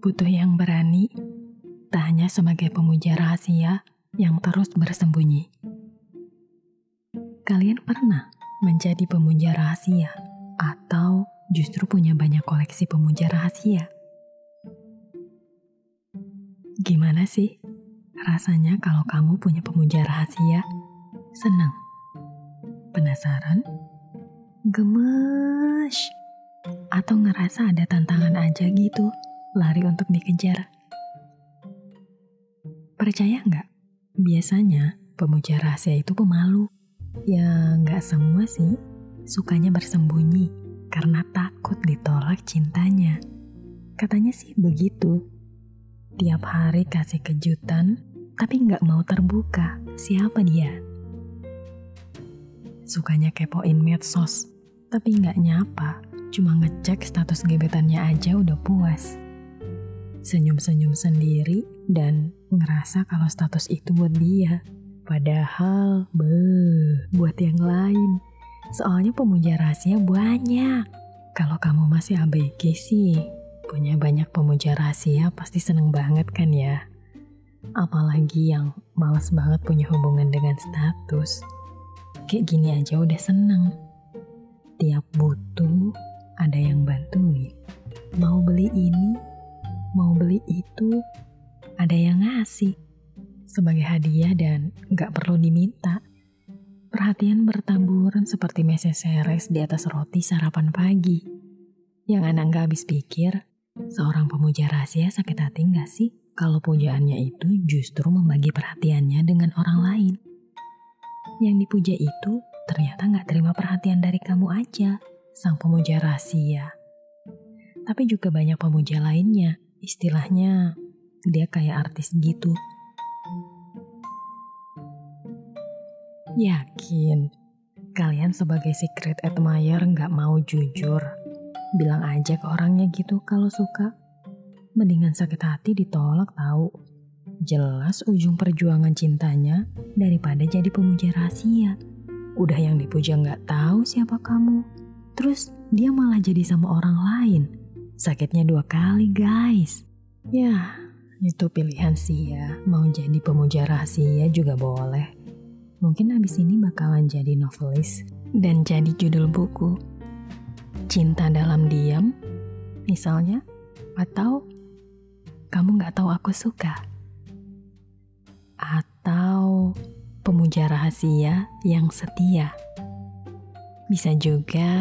butuh yang berani, tak hanya sebagai pemuja rahasia yang terus bersembunyi. Kalian pernah menjadi pemuja rahasia atau justru punya banyak koleksi pemuja rahasia? Gimana sih rasanya kalau kamu punya pemuja rahasia? Senang? Penasaran? Gemes? Atau ngerasa ada tantangan aja gitu? Lari untuk dikejar. Percaya nggak? Biasanya pemuja rahasia itu pemalu. Ya nggak semua sih, sukanya bersembunyi karena takut ditolak cintanya. Katanya sih begitu. Tiap hari kasih kejutan, tapi nggak mau terbuka siapa dia. Sukanya kepoin medsos, tapi nggak nyapa, cuma ngecek status gebetannya aja udah puas senyum-senyum sendiri dan ngerasa kalau status itu buat dia. Padahal, be, buat yang lain. Soalnya pemuja rahasia banyak. Kalau kamu masih ABG sih, punya banyak pemuja rahasia pasti seneng banget kan ya. Apalagi yang males banget punya hubungan dengan status. Kayak gini aja udah seneng. Tiap butuh, ada yang bantuin. Mau beli ini, mau beli itu, ada yang ngasih sebagai hadiah dan gak perlu diminta. Perhatian bertaburan seperti meseseres di atas roti sarapan pagi. Yang anak gak habis pikir, seorang pemuja rahasia sakit hati gak sih kalau pujaannya itu justru membagi perhatiannya dengan orang lain? Yang dipuja itu ternyata gak terima perhatian dari kamu aja, sang pemuja rahasia. Tapi juga banyak pemuja lainnya Istilahnya dia kayak artis gitu. Yakin kalian sebagai secret admirer nggak mau jujur. Bilang aja ke orangnya gitu kalau suka. Mendingan sakit hati ditolak tahu. Jelas ujung perjuangan cintanya daripada jadi pemuja rahasia. Udah yang dipuja nggak tahu siapa kamu. Terus dia malah jadi sama orang lain Sakitnya dua kali guys. Ya, itu pilihan sih ya. Mau jadi pemuja rahasia juga boleh. Mungkin habis ini bakalan jadi novelis dan jadi judul buku. Cinta dalam diam, misalnya. Atau kamu gak tahu aku suka. Atau pemuja rahasia yang setia. Bisa juga